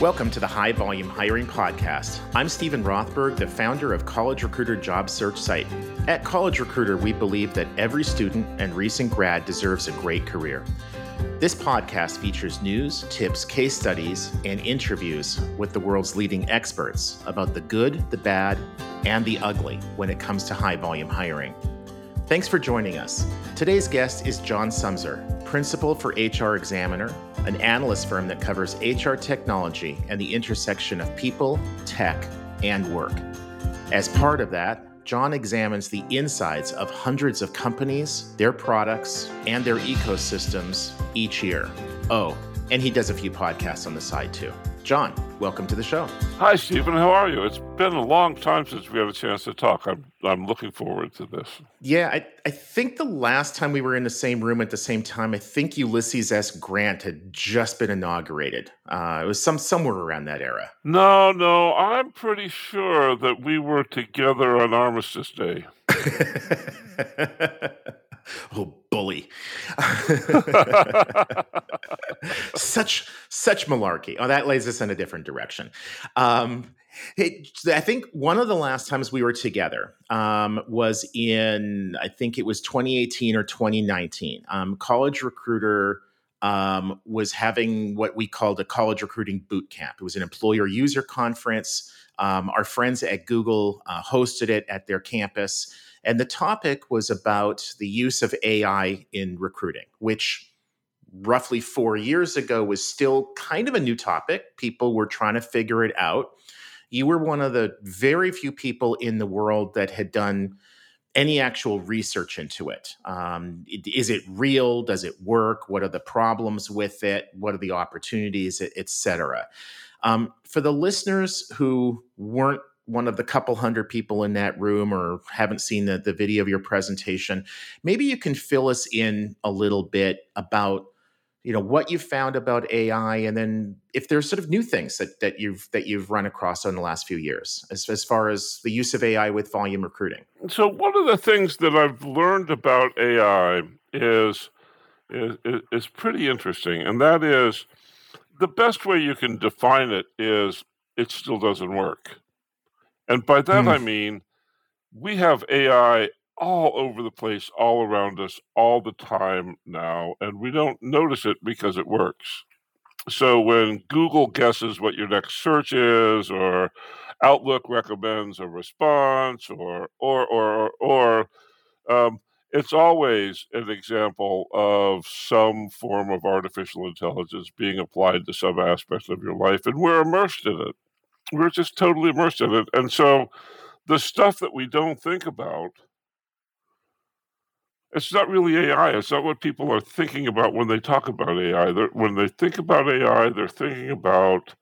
Welcome to the High Volume Hiring Podcast. I'm Stephen Rothberg, the founder of College Recruiter job search site. At College Recruiter, we believe that every student and recent grad deserves a great career. This podcast features news, tips, case studies, and interviews with the world's leading experts about the good, the bad, and the ugly when it comes to high volume hiring. Thanks for joining us. Today's guest is John Sumser, principal for HR Examiner, an analyst firm that covers HR technology and the intersection of people, tech, and work. As part of that, John examines the insides of hundreds of companies, their products, and their ecosystems each year. Oh, and he does a few podcasts on the side too. John, welcome to the show. Hi, Stephen. How are you? It's been a long time since we had a chance to talk. I'm I'm looking forward to this. Yeah, I, I think the last time we were in the same room at the same time, I think Ulysses S. Grant had just been inaugurated. Uh, it was some somewhere around that era. No, no, I'm pretty sure that we were together on Armistice Day. oh bully. Such such malarkey. Oh that lays us in a different direction. Um hey, i think one of the last times we were together um, was in i think it was 2018 or 2019 um, college recruiter um, was having what we called a college recruiting boot camp. It was an employer user conference. Um, our friends at google uh, hosted it at their campus and the topic was about the use of AI in recruiting, which roughly four years ago was still kind of a new topic. People were trying to figure it out. You were one of the very few people in the world that had done any actual research into it. Um, is it real? Does it work? What are the problems with it? What are the opportunities, et cetera? Um, for the listeners who weren't one of the couple hundred people in that room or haven't seen the, the video of your presentation, maybe you can fill us in a little bit about you know what you found about AI, and then if there's sort of new things that, that you've that you've run across in the last few years, as, as far as the use of AI with volume recruiting. So one of the things that I've learned about AI is is, is pretty interesting, and that is the best way you can define it is it still doesn't work. And by that, I mm. mean, we have AI all over the place, all around us, all the time now, and we don't notice it because it works. So when Google guesses what your next search is, or Outlook recommends a response, or or or or, um, it's always an example of some form of artificial intelligence being applied to some aspect of your life, and we're immersed in it we're just totally immersed in it. And so the stuff that we don't think about, it's not really AI. It's not what people are thinking about when they talk about AI. They're, when they think about AI, they're thinking about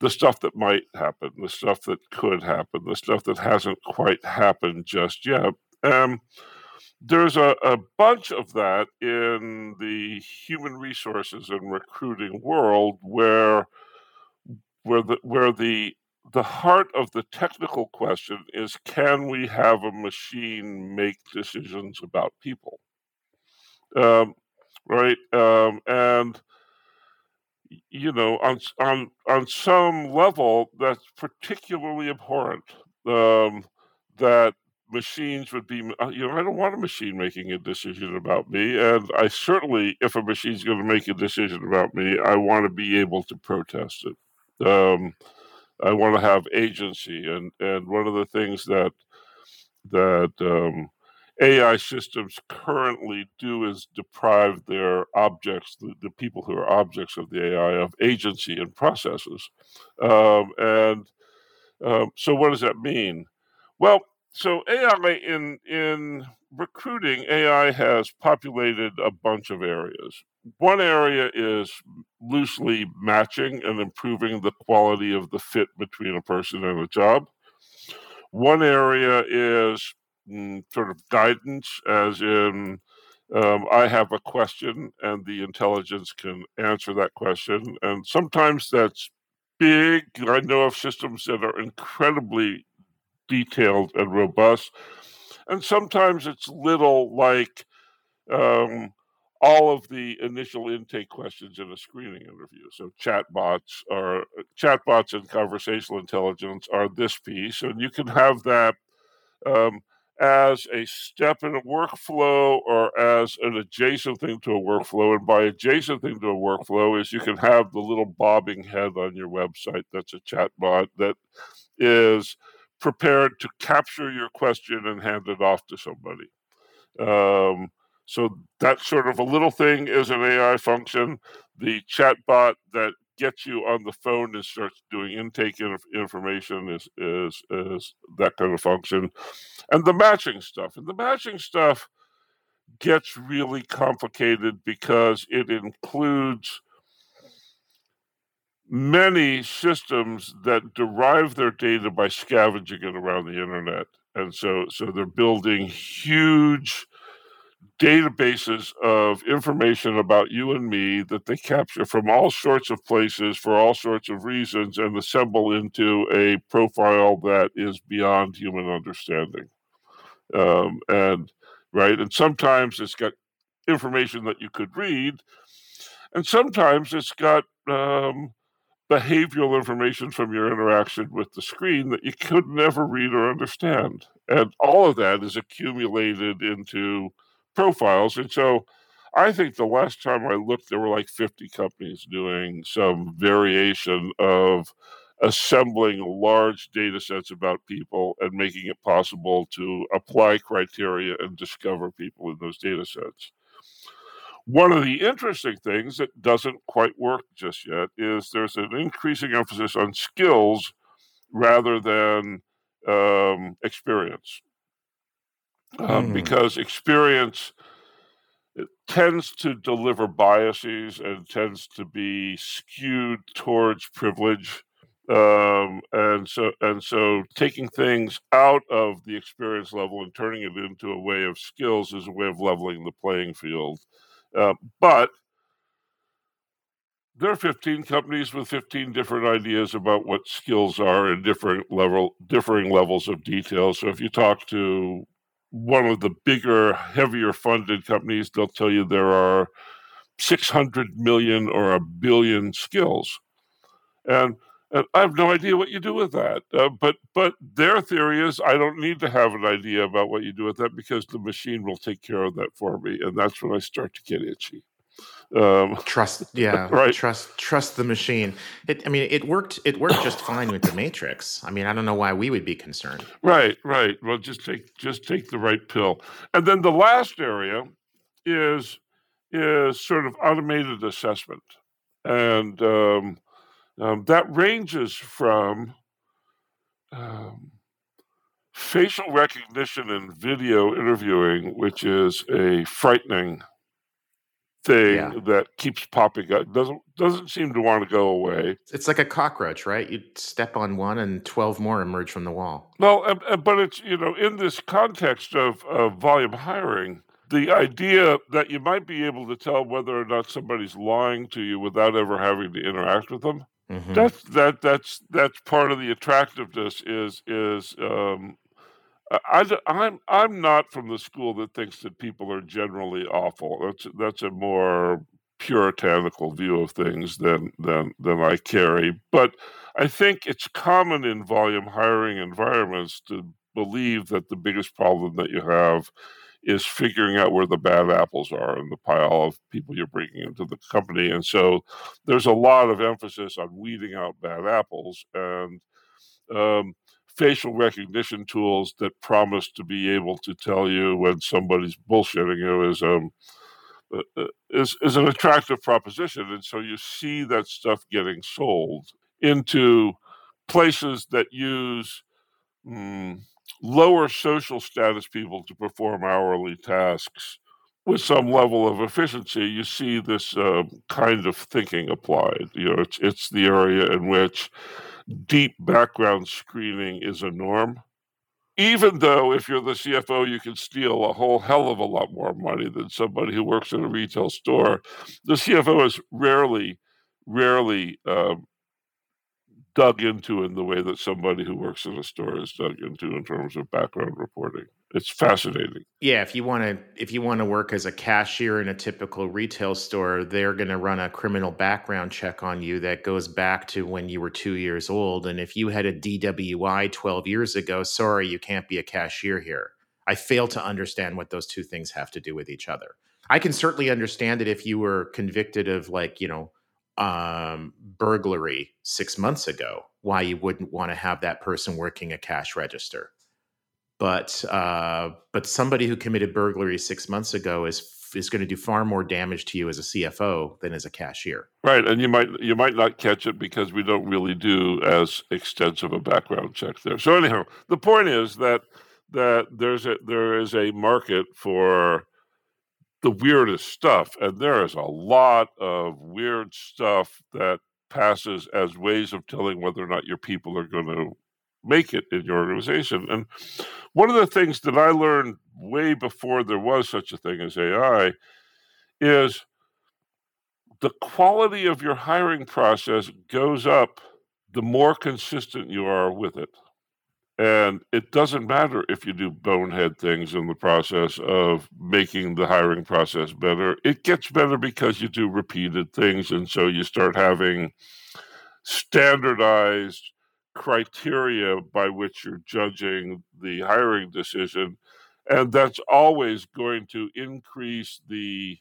the stuff that might happen, the stuff that could happen, the stuff that hasn't quite happened just yet. Um, there's a, a bunch of that in the human resources and recruiting world where where the where the the heart of the technical question is can we have a machine make decisions about people? Um, right um, and you know on on on some level that's particularly abhorrent um, that machines would be uh, you know i don't want a machine making a decision about me and i certainly if a machine's going to make a decision about me i want to be able to protest it um, I want to have agency, and and one of the things that that um, AI systems currently do is deprive their objects, the, the, people who are objects of the AI, of agency and processes. Um, and um, so, what does that mean? Well, so AI in in recruiting, AI has populated a bunch of areas. One area is loosely matching and improving the quality of the fit between a person and a job. One area is mm, sort of guidance, as in, um, I have a question and the intelligence can answer that question. And sometimes that's big. I know of systems that are incredibly detailed and robust. And sometimes it's little like, um, all of the initial intake questions in a screening interview. So chatbots are chatbots and conversational intelligence are this piece, and you can have that um, as a step in a workflow or as an adjacent thing to a workflow. And by adjacent thing to a workflow is you can have the little bobbing head on your website that's a chatbot that is prepared to capture your question and hand it off to somebody. Um, so that sort of a little thing is an AI function. The chatbot that gets you on the phone and starts doing intake information is is is that kind of function, and the matching stuff. And the matching stuff gets really complicated because it includes many systems that derive their data by scavenging it around the internet and so so they're building huge databases of information about you and me that they capture from all sorts of places for all sorts of reasons and assemble into a profile that is beyond human understanding. Um, and right, and sometimes it's got information that you could read, and sometimes it's got um, behavioral information from your interaction with the screen that you could never read or understand. And all of that is accumulated into profiles. And so I think the last time I looked, there were like 50 companies doing some variation of assembling large data sets about people and making it possible to apply criteria and discover people in those data sets. One of the interesting things that doesn't quite work just yet is there's an increasing emphasis on skills rather than um, experience. Um, mm. Because experience tends to deliver biases and tends to be skewed towards privilege. Um, and so and so taking things out of the experience level and turning it into a way of skills is a way of leveling the playing field. Uh, but there are 15 companies with 15 different ideas about what skills are in different level differing levels of detail. So if you talk to one of the bigger, heavier funded companies, they'll tell you there are 600 million or a billion skills. And and I have no idea what you do with that. Uh, but but their theory is I don't need to have an idea about what you do with that because the machine will take care of that for me, and that's when I start to get itchy. Um, trust, yeah, right. Trust, trust the machine. It, I mean, it worked. It worked just fine with the Matrix. I mean, I don't know why we would be concerned. Right, right. Well, just take just take the right pill, and then the last area is is sort of automated assessment, and um, um, that ranges from um, facial recognition and video interviewing, which is a frightening thing yeah. that keeps popping up. Doesn't doesn't seem to want to go away. It's like a cockroach, right? You step on one, and twelve more emerge from the wall. Well, but it's you know in this context of, of volume hiring, the idea that you might be able to tell whether or not somebody's lying to you without ever having to interact with them Mm-hmm. That's that that's that's part of the attractiveness is is um, I, I'm I'm not from the school that thinks that people are generally awful. That's that's a more puritanical view of things than than than I carry. But I think it's common in volume hiring environments to believe that the biggest problem that you have is figuring out where the bad apples are in the pile of people you're bringing into the company. And so there's a lot of emphasis on weeding out bad apples and um, facial recognition tools that promise to be able to tell you when somebody's bullshitting you is um uh, uh, is is an attractive proposition, and so you see that stuff getting sold into places that use. Mm, lower social status people to perform hourly tasks with some level of efficiency, you see this uh, kind of thinking applied. You know, it's it's the area in which deep background screening is a norm. Even though if you're the CFO, you can steal a whole hell of a lot more money than somebody who works in a retail store, the CFO is rarely, rarely um, dug into in the way that somebody who works in a store is dug into in terms of background reporting. It's fascinating. Yeah, if you want to if you want to work as a cashier in a typical retail store, they're going to run a criminal background check on you that goes back to when you were 2 years old and if you had a DWI 12 years ago, sorry, you can't be a cashier here. I fail to understand what those two things have to do with each other. I can certainly understand it if you were convicted of like, you know, um, burglary six months ago, why you wouldn't want to have that person working a cash register. But uh, but somebody who committed burglary six months ago is is going to do far more damage to you as a CFO than as a cashier. Right, and you might you might not catch it because we don't really do as extensive a background check there. So anyhow, the point is that that there's a there is a market for the weirdest stuff. And there is a lot of weird stuff that passes as ways of telling whether or not your people are going to make it in your organization. And one of the things that I learned way before there was such a thing as AI is the quality of your hiring process goes up the more consistent you are with it. And it doesn't matter if you do bonehead things in the process of making the hiring process better. It gets better because you do repeated things. And so you start having standardized criteria by which you're judging the hiring decision. And that's always going to increase the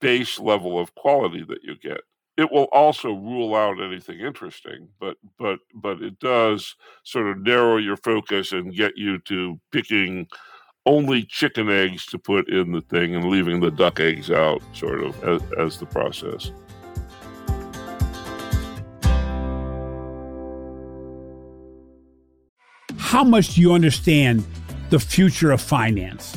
base level of quality that you get it will also rule out anything interesting but but but it does sort of narrow your focus and get you to picking only chicken eggs to put in the thing and leaving the duck eggs out sort of as, as the process. How much do you understand the future of finance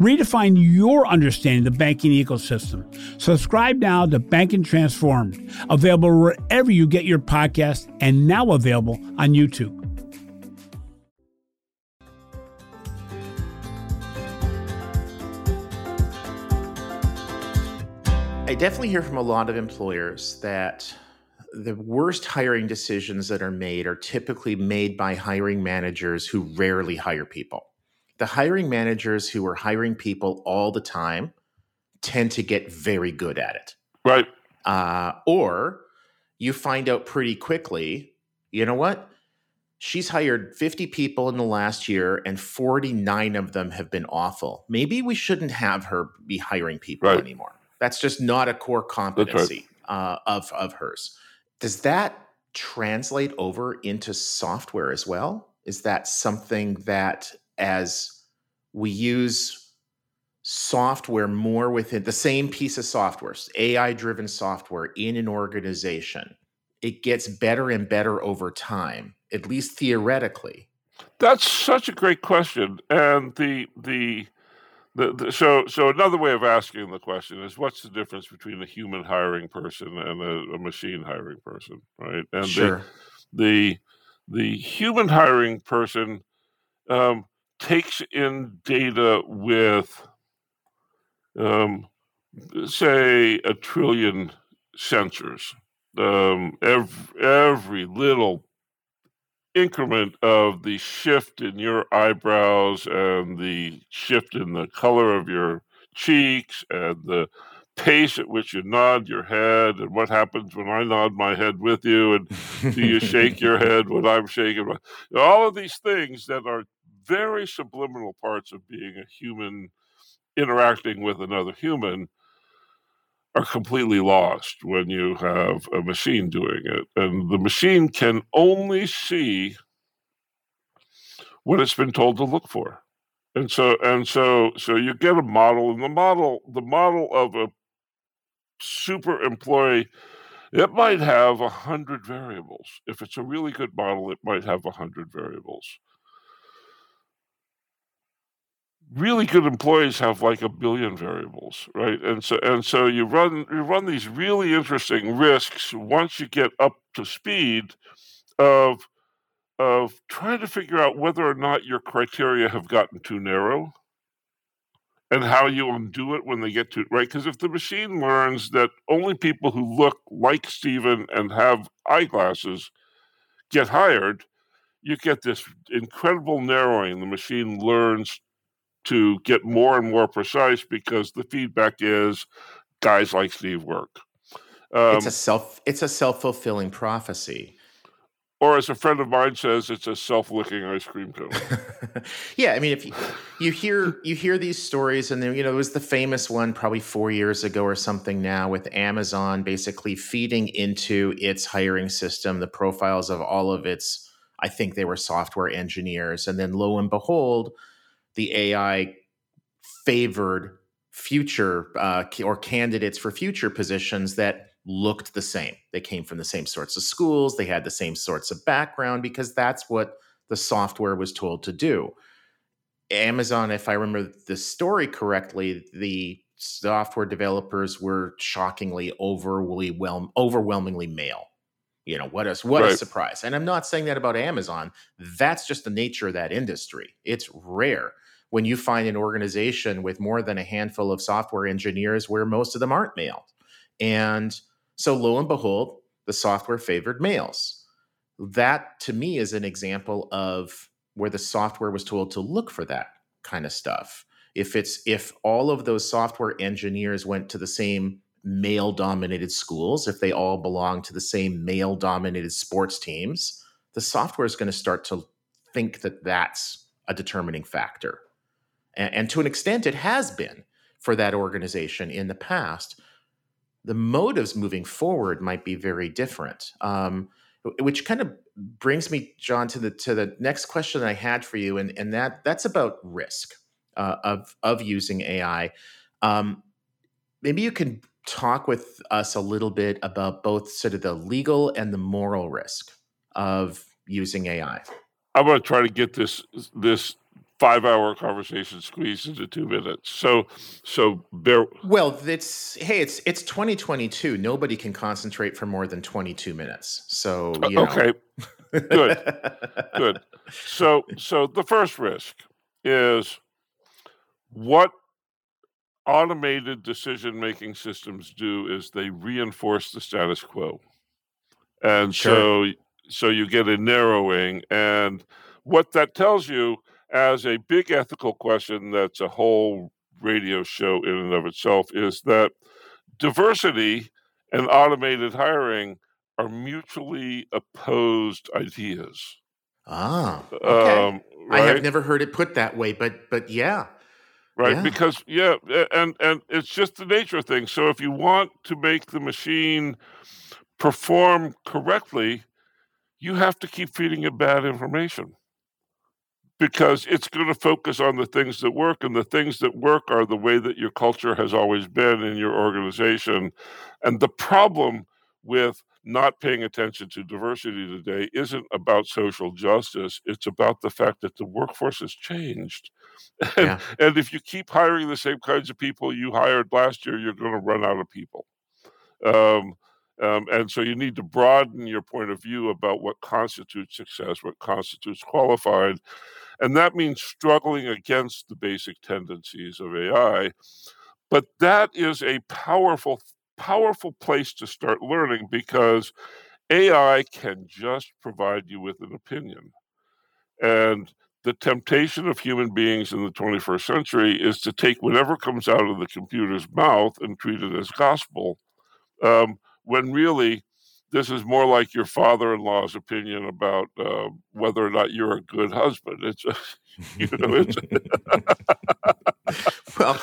Redefine your understanding of the banking ecosystem. Subscribe now to Banking Transformed, available wherever you get your podcast and now available on YouTube. I definitely hear from a lot of employers that the worst hiring decisions that are made are typically made by hiring managers who rarely hire people the hiring managers who are hiring people all the time tend to get very good at it. Right. Uh, or you find out pretty quickly, you know what? She's hired 50 people in the last year and 49 of them have been awful. Maybe we shouldn't have her be hiring people right. anymore. That's just not a core competency right. uh, of, of hers. Does that translate over into software as well? Is that something that as we use software more within the same piece of software, AI driven software in an organization, it gets better and better over time, at least theoretically. That's such a great question. And the, the, the, the, so so another way of asking the question is what's the difference between a human hiring person and a, a machine hiring person right and sure. the the the human hiring person um, takes in data with, um, say, a trillion sensors. Um, every, every little increment of the shift in your eyebrows and the shift in the color of your cheeks and the pace at which you nod your head and what happens when I nod my head with you and do you shake your head when I'm shaking my, all of these things that are very subliminal parts of being a human interacting with another human are completely lost when you have a machine doing it. And the machine can only see what it's been told to look for. And so and so so you get a model and the model the model of a super employee it might have a hundred variables. If it's a really good model, it might have a hundred variables really good employees have like a billion variables, right? And so and so you run you run these really interesting risks once you get up to speed of of trying to figure out whether or not your criteria have gotten too narrow and how you undo it when they get to it right because if the machine learns that only people who look like Stephen and have eyeglasses get hired you get this incredible narrowing the machine learns to get more and more precise because the feedback is guys like Steve work. Um, it's a self it's a self-fulfilling prophecy. Or as a friend of mine says, it's a self-licking ice cream cone. yeah, I mean, if you, you hear you hear these stories, and then you know it was the famous one probably four years ago or something now with Amazon basically feeding into its hiring system the profiles of all of its, I think they were software engineers, and then lo and behold, the AI favored future uh, or candidates for future positions that looked the same. They came from the same sorts of schools, they had the same sorts of background because that's what the software was told to do. Amazon, if I remember the story correctly, the software developers were shockingly overwhelmingly, overwhelmingly male. You know, what a what right. a surprise. And I'm not saying that about Amazon. That's just the nature of that industry. It's rare when you find an organization with more than a handful of software engineers where most of them aren't male. And so lo and behold, the software favored males. That to me is an example of where the software was told to look for that kind of stuff. If it's if all of those software engineers went to the same male dominated schools, if they all belong to the same male dominated sports teams, the software is going to start to think that that's a determining factor. And, and to an extent, it has been for that organization in the past. The motives moving forward might be very different. Um, which kind of brings me, John, to the to the next question I had for you, and and that that's about risk uh, of of using AI. Um, maybe you can talk with us a little bit about both sort of the legal and the moral risk of using AI. I'm going to try to get this this five hour conversation squeezed into two minutes. So so bear Well, it's hey, it's it's 2022. Nobody can concentrate for more than 22 minutes. So you know. okay. Good. Good. So so the first risk is what automated decision making systems do is they reinforce the status quo. And sure. so so you get a narrowing and what that tells you as a big ethical question that's a whole radio show in and of itself is that diversity and automated hiring are mutually opposed ideas. Ah, okay. Um, right? I have never heard it put that way, but but yeah, right. Yeah. Because yeah, and and it's just the nature of things. So if you want to make the machine perform correctly, you have to keep feeding it bad information because it's going to focus on the things that work and the things that work are the way that your culture has always been in your organization and the problem with not paying attention to diversity today isn't about social justice it's about the fact that the workforce has changed and, yeah. and if you keep hiring the same kinds of people you hired last year you're going to run out of people um, um, and so you need to broaden your point of view about what constitutes success, what constitutes qualified. And that means struggling against the basic tendencies of AI. But that is a powerful, powerful place to start learning because AI can just provide you with an opinion. And the temptation of human beings in the 21st century is to take whatever comes out of the computer's mouth and treat it as gospel. Um, when really this is more like your father-in-law's opinion about uh, whether or not you're a good husband. It's you know, it's well,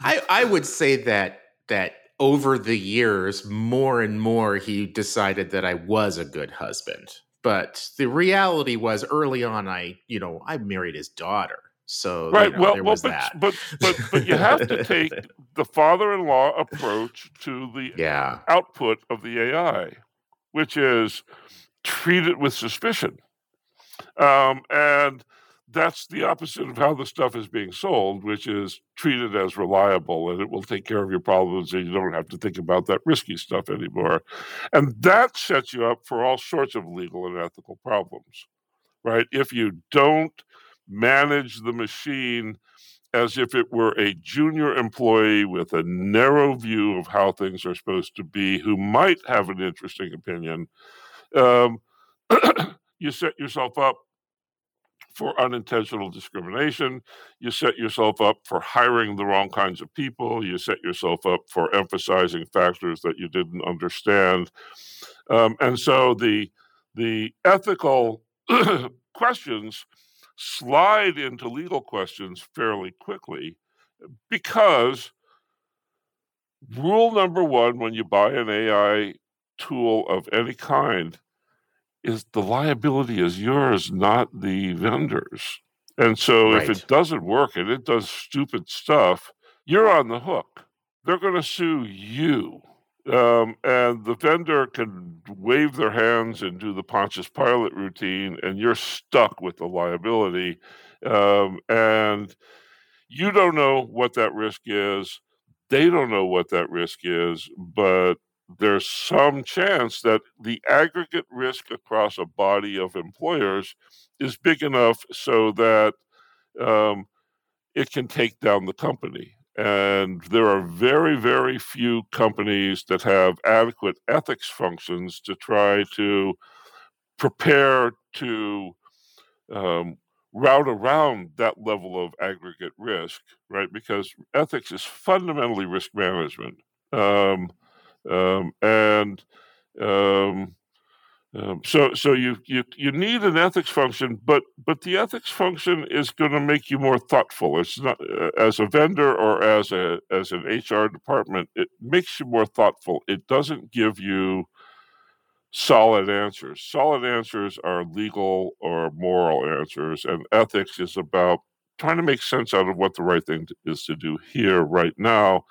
I I would say that that over the years, more and more, he decided that I was a good husband. But the reality was, early on, I you know I married his daughter. So right, you know, well, well, but, but but but you have to take the father-in-law approach to the yeah. output of the AI, which is treat it with suspicion, um, and that's the opposite of how the stuff is being sold, which is treated as reliable and it will take care of your problems and you don't have to think about that risky stuff anymore. And that sets you up for all sorts of legal and ethical problems, right? If you don't manage the machine as if it were a junior employee with a narrow view of how things are supposed to be, who might have an interesting opinion, um, you set yourself up for unintentional discrimination. You set yourself up for hiring the wrong kinds of people. You set yourself up for emphasizing factors that you didn't understand. Um, and so the the ethical questions slide into legal questions fairly quickly because rule number one when you buy an AI tool of any kind is the liability is yours, not the vendors. And so right. if it doesn't work and it does stupid stuff, you're on the hook. They're going to sue you. Um, and the vendor can wave their hands and do the Pontius Pilate routine, and you're stuck with the liability. Um, and you don't know what that risk is. They don't know what that risk is, but there's some chance that the aggregate risk across a body of employers is big enough so that um, it can take down the company. And there are very, very few companies that have adequate ethics functions to try to prepare to um, route around that level of aggregate risk, right? Because ethics is fundamentally risk management. Um, um, and um, um, so so you, you you need an ethics function, but but the ethics function is going to make you more thoughtful. It's not uh, as a vendor or as a as an HR department. It makes you more thoughtful. It doesn't give you solid answers. Solid answers are legal or moral answers, and ethics is about trying to make sense out of what the right thing is to do here, right now,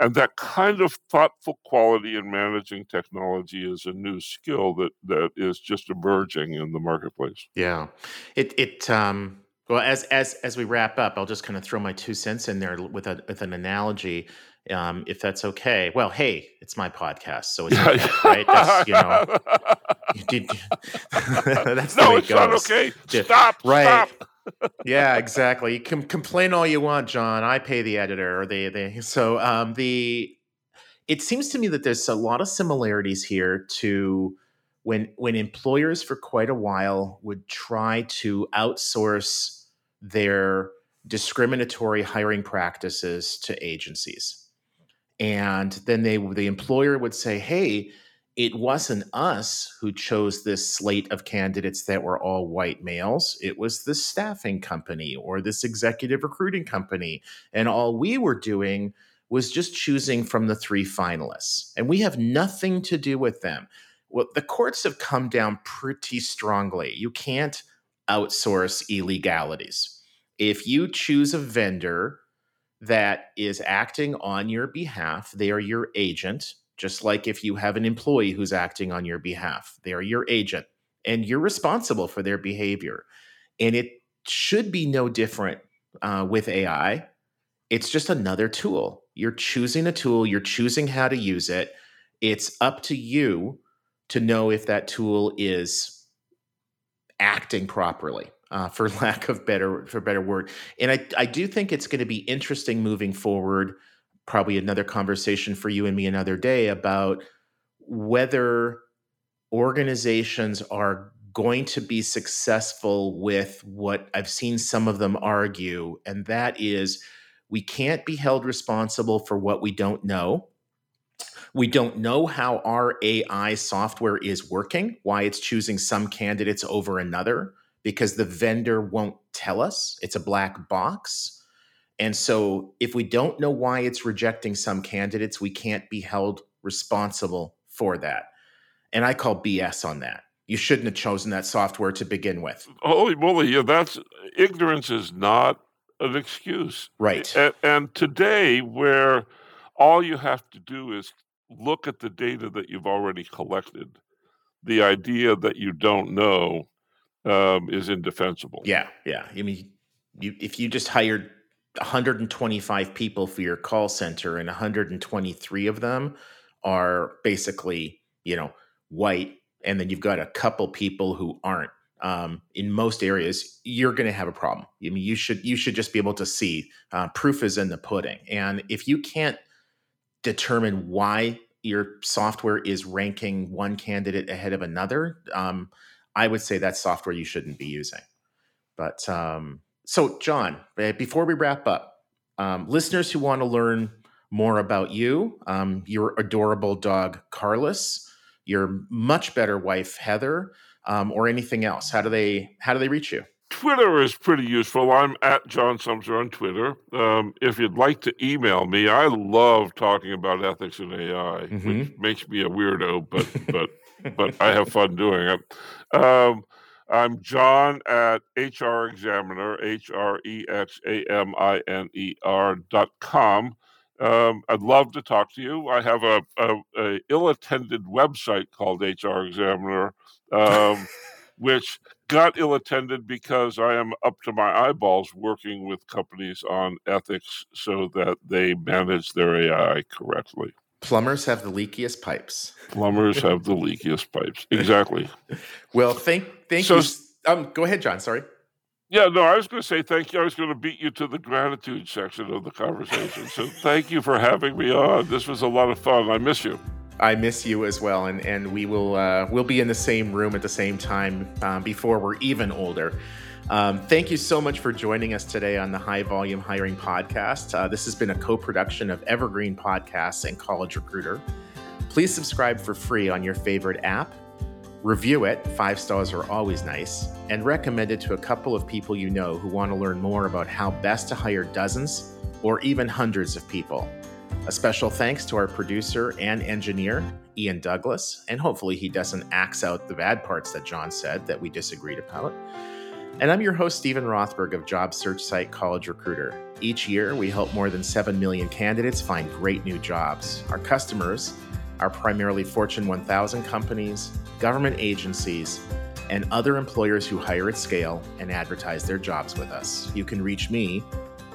and that kind of thoughtful quality in managing technology is a new skill that that is just emerging in the marketplace. Yeah, it it um, well as as as we wrap up, I'll just kind of throw my two cents in there with a with an analogy. Um, if that's okay. Well, hey, it's my podcast, so it's okay, right? That's you know, that's no, it's goes. not okay. Stop, right? Stop yeah, exactly. You can complain all you want, John. I pay the editor or the the so um the it seems to me that there's a lot of similarities here to when when employers for quite a while would try to outsource their discriminatory hiring practices to agencies. And then they the employer would say, "Hey, it wasn't us who chose this slate of candidates that were all white males. It was the staffing company or this executive recruiting company. And all we were doing was just choosing from the three finalists. And we have nothing to do with them. Well, the courts have come down pretty strongly. You can't outsource illegalities. If you choose a vendor that is acting on your behalf, they are your agent just like if you have an employee who's acting on your behalf, they're your agent and you're responsible for their behavior. And it should be no different uh, with AI. It's just another tool. You're choosing a tool, you're choosing how to use it. It's up to you to know if that tool is acting properly. Uh, for lack of better for better word, and I I do think it's going to be interesting moving forward probably another conversation for you and me another day about whether organizations are going to be successful with what I've seen some of them argue, and that is we can't be held responsible for what we don't know. We don't know how our AI software is working, why it's choosing some candidates over another, because the vendor won't tell us. It's a black box. And so, if we don't know why it's rejecting some candidates, we can't be held responsible for that. And I call BS on that. You shouldn't have chosen that software to begin with. Holy moly, yeah, that's ignorance is not an excuse. Right. And, and today, where all you have to do is look at the data that you've already collected, the idea that you don't know um, is indefensible. Yeah, yeah. I mean, you, if you just hired 125 people for your call center and 123 of them are basically, you know, white, and then you've got a couple people who aren't. Um, in most areas, you're going to have a problem. I mean, you should you should just be able to see uh, proof is in the pudding, and if you can't determine why your software is ranking one candidate ahead of another, um, I would say that's software you shouldn't be using. But um, so, John, eh, before we wrap up, um, listeners who want to learn more about you, um, your adorable dog Carlos, your much better wife Heather, um, or anything else, how do they how do they reach you? Twitter is pretty useful. I'm at John Sumser on Twitter. Um, if you'd like to email me, I love talking about ethics and AI, mm-hmm. which makes me a weirdo, but but but I have fun doing it. Um, I'm John at HR Examiner, H R E X A M I N E R dot com. Um, I'd love to talk to you. I have a, a, a ill-attended website called HR Examiner, um, which got ill-attended because I am up to my eyeballs working with companies on ethics so that they manage their AI correctly. Plumbers have the leakiest pipes. Plumbers have the leakiest pipes. Exactly. well, thank thank so, you. Um, go ahead, John. Sorry. Yeah, no, I was going to say thank you. I was going to beat you to the gratitude section of the conversation. So thank you for having me on. This was a lot of fun. I miss you. I miss you as well, and and we will uh, we'll be in the same room at the same time um, before we're even older. Um, thank you so much for joining us today on the High Volume Hiring Podcast. Uh, this has been a co production of Evergreen Podcasts and College Recruiter. Please subscribe for free on your favorite app. Review it, five stars are always nice, and recommend it to a couple of people you know who want to learn more about how best to hire dozens or even hundreds of people. A special thanks to our producer and engineer, Ian Douglas, and hopefully he doesn't axe out the bad parts that John said that we disagreed about. And I'm your host, Stephen Rothberg of job search site College Recruiter. Each year, we help more than 7 million candidates find great new jobs. Our customers are primarily Fortune 1000 companies, government agencies, and other employers who hire at scale and advertise their jobs with us. You can reach me